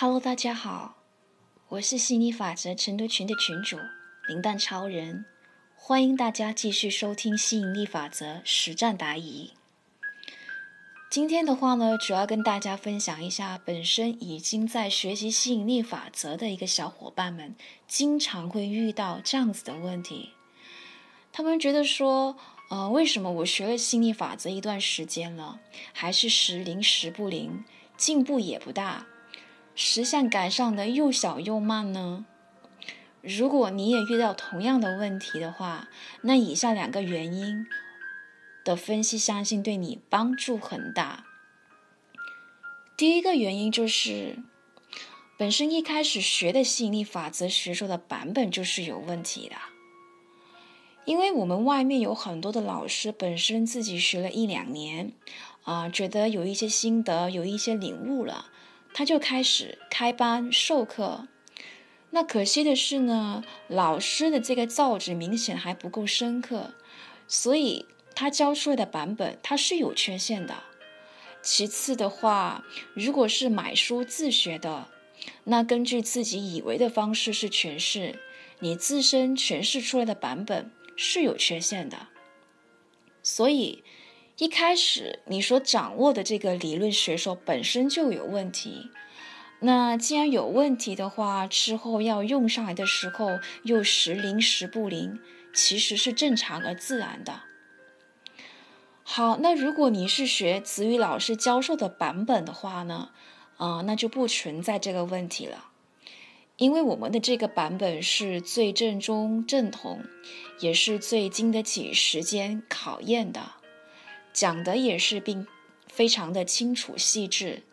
Hello，大家好，我是吸引力法则成都群的群主林蛋超人，欢迎大家继续收听吸引力法则实战答疑。今天的话呢，主要跟大家分享一下，本身已经在学习吸引力法则的一个小伙伴们，经常会遇到这样子的问题。他们觉得说，呃，为什么我学了吸引力法则一段时间了，还是时灵时不灵，进步也不大？实相改善的又小又慢呢？如果你也遇到同样的问题的话，那以下两个原因的分析，相信对你帮助很大。第一个原因就是，本身一开始学的吸引力法则学说的版本就是有问题的，因为我们外面有很多的老师，本身自己学了一两年，啊，觉得有一些心得，有一些领悟了。他就开始开班授课，那可惜的是呢，老师的这个造纸明显还不够深刻，所以他教出来的版本它是有缺陷的。其次的话，如果是买书自学的，那根据自己以为的方式是诠释，你自身诠释出来的版本是有缺陷的，所以。一开始你所掌握的这个理论学说本身就有问题，那既然有问题的话，之后要用上来的时候又时灵时不灵，其实是正常而自然的。好，那如果你是学子语老师教授的版本的话呢，啊，那就不存在这个问题了，因为我们的这个版本是最正宗正统，也是最经得起时间考验的。讲的也是并非常的清楚细致，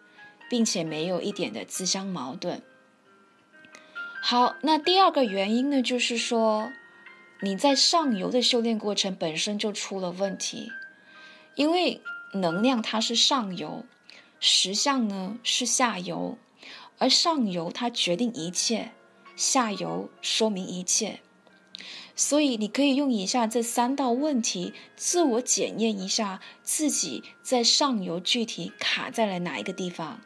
并且没有一点的自相矛盾。好，那第二个原因呢，就是说你在上游的修炼过程本身就出了问题，因为能量它是上游，实相呢是下游，而上游它决定一切，下游说明一切。所以，你可以用以下这三道问题自我检验一下自己在上游具体卡在了哪一个地方。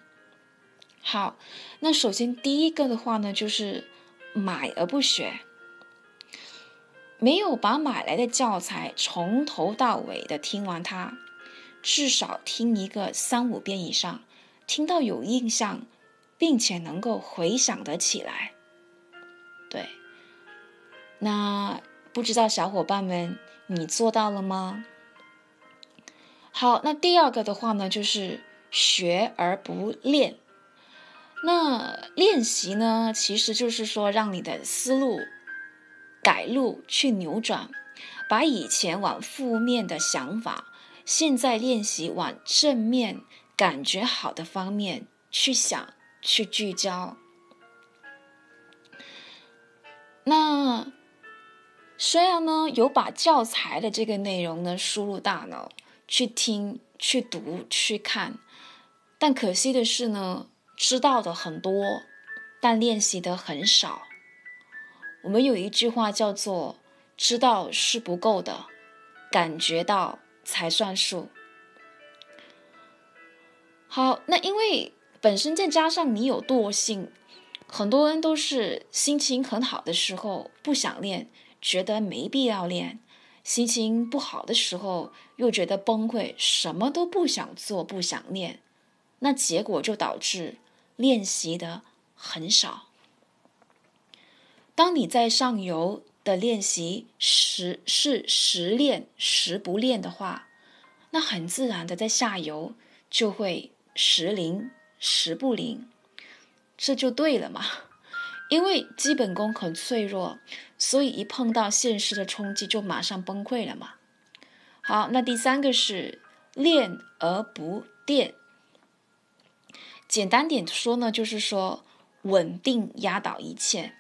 好，那首先第一个的话呢，就是买而不学，没有把买来的教材从头到尾的听完它，至少听一个三五遍以上，听到有印象，并且能够回想得起来。对。那不知道小伙伴们，你做到了吗？好，那第二个的话呢，就是学而不练。那练习呢，其实就是说让你的思路改路去扭转，把以前往负面的想法，现在练习往正面、感觉好的方面去想、去聚焦。那。虽然呢有把教材的这个内容呢输入大脑去听、去读、去看，但可惜的是呢，知道的很多，但练习的很少。我们有一句话叫做“知道是不够的，感觉到才算数”。好，那因为本身再加上你有惰性，很多人都是心情很好的时候不想练。觉得没必要练，心情不好的时候又觉得崩溃，什么都不想做，不想练，那结果就导致练习的很少。当你在上游的练习时是时练时不练的话，那很自然的在下游就会时灵时不灵，这就对了嘛。因为基本功很脆弱，所以一碰到现实的冲击就马上崩溃了嘛。好，那第三个是练而不垫。简单点说呢，就是说稳定压倒一切。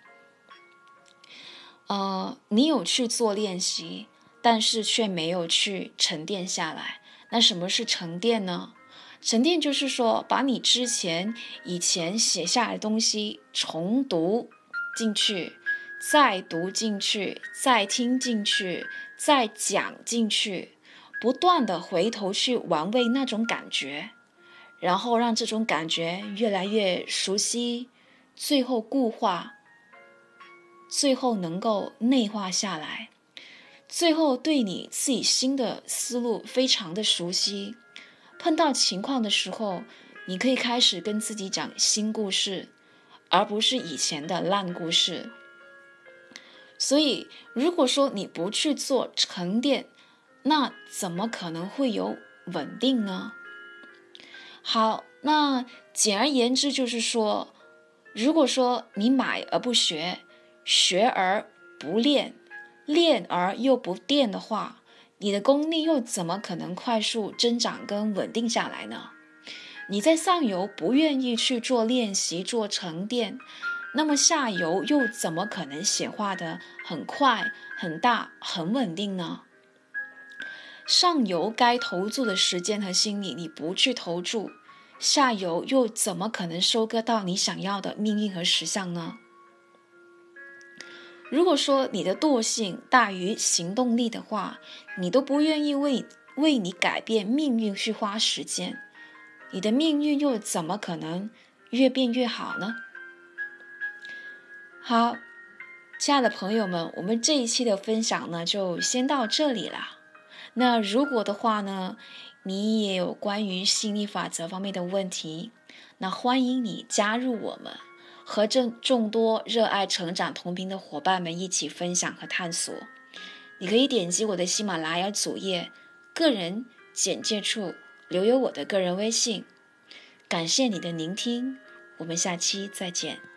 呃，你有去做练习，但是却没有去沉淀下来。那什么是沉淀呢？沉淀就是说，把你之前以前写下来的东西重读进去，再读进去，再听进去，再讲进去，不断的回头去玩味那种感觉，然后让这种感觉越来越熟悉，最后固化，最后能够内化下来，最后对你自己新的思路非常的熟悉。碰到情况的时候，你可以开始跟自己讲新故事，而不是以前的烂故事。所以，如果说你不去做沉淀，那怎么可能会有稳定呢？好，那简而言之就是说，如果说你买而不学，学而不练，练而又不练的话，你的功力又怎么可能快速增长跟稳定下来呢？你在上游不愿意去做练习、做沉淀。那么下游又怎么可能显化的很快、很大、很稳定呢？上游该投注的时间和心理你不去投注，下游又怎么可能收割到你想要的命运和实相呢？如果说你的惰性大于行动力的话，你都不愿意为为你改变命运去花时间，你的命运又怎么可能越变越好呢？好，亲爱的朋友们，我们这一期的分享呢，就先到这里了。那如果的话呢，你也有关于心理法则方面的问题，那欢迎你加入我们，和这众多热爱成长同频的伙伴们一起分享和探索。你可以点击我的喜马拉雅主页个人简介处留有我的个人微信。感谢你的聆听，我们下期再见。